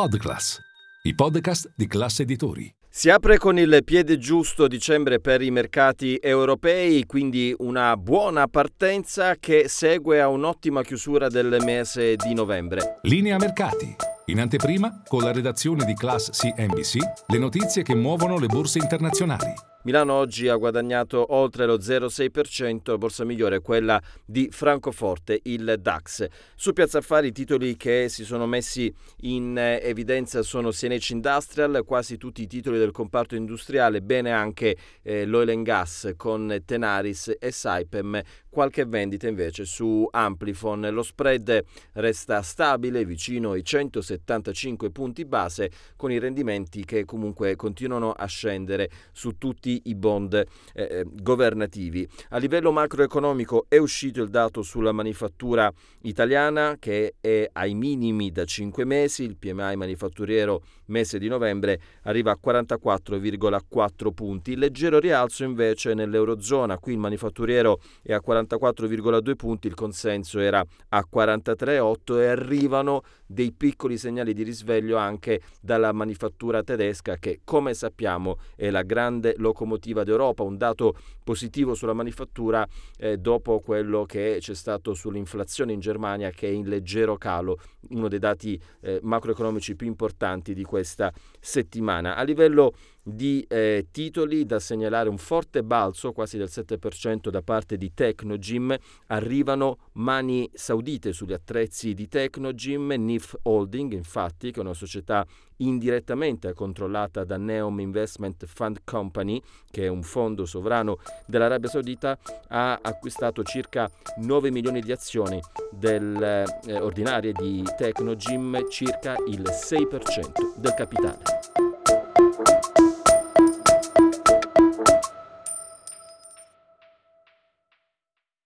Podclass, i podcast di classe editori. Si apre con il piede giusto dicembre per i mercati europei, quindi una buona partenza che segue a un'ottima chiusura del mese di novembre. Linea mercati. In anteprima, con la redazione di Class CNBC, le notizie che muovono le borse internazionali. Milano oggi ha guadagnato oltre lo 0,6%, la borsa migliore è quella di Francoforte, il DAX. Su Piazza Affari i titoli che si sono messi in evidenza sono Sienec Industrial, quasi tutti i titoli del comparto industriale, bene anche eh, l'oil and gas con Tenaris e Saipem, qualche vendita invece su Amplifon. Lo spread resta stabile, vicino ai 175 punti base, con i rendimenti che comunque continuano a scendere su tutti tutti i bond eh, eh, governativi. A livello macroeconomico è uscito il dato sulla manifattura italiana che è ai minimi da 5 mesi, il PMI manifatturiero mese di novembre arriva a 44,4 punti. Leggero rialzo invece nell'Eurozona, qui il manifatturiero è a 44,2 punti, il consenso era a 43,8 e arrivano dei piccoli segnali di risveglio anche dalla manifattura tedesca che come sappiamo è la grande locomotiva d'Europa, un dato positivo sulla manifattura eh, dopo quello che c'è stato sull'inflazione in Germania che è in leggero calo, uno dei dati eh, macroeconomici più importanti di questa settimana. A livello di eh, titoli da segnalare un forte balzo, quasi del 7% da parte di Tecnogym, arrivano mani saudite sugli attrezzi di Tecnogym, NIF Holding infatti, che è una società indirettamente controllata da Neom Investment Fund Company, che è un fondo sovrano dell'Arabia Saudita, ha acquistato circa 9 milioni di azioni del, eh, ordinarie di Tecnogym, circa il 6% del capitale.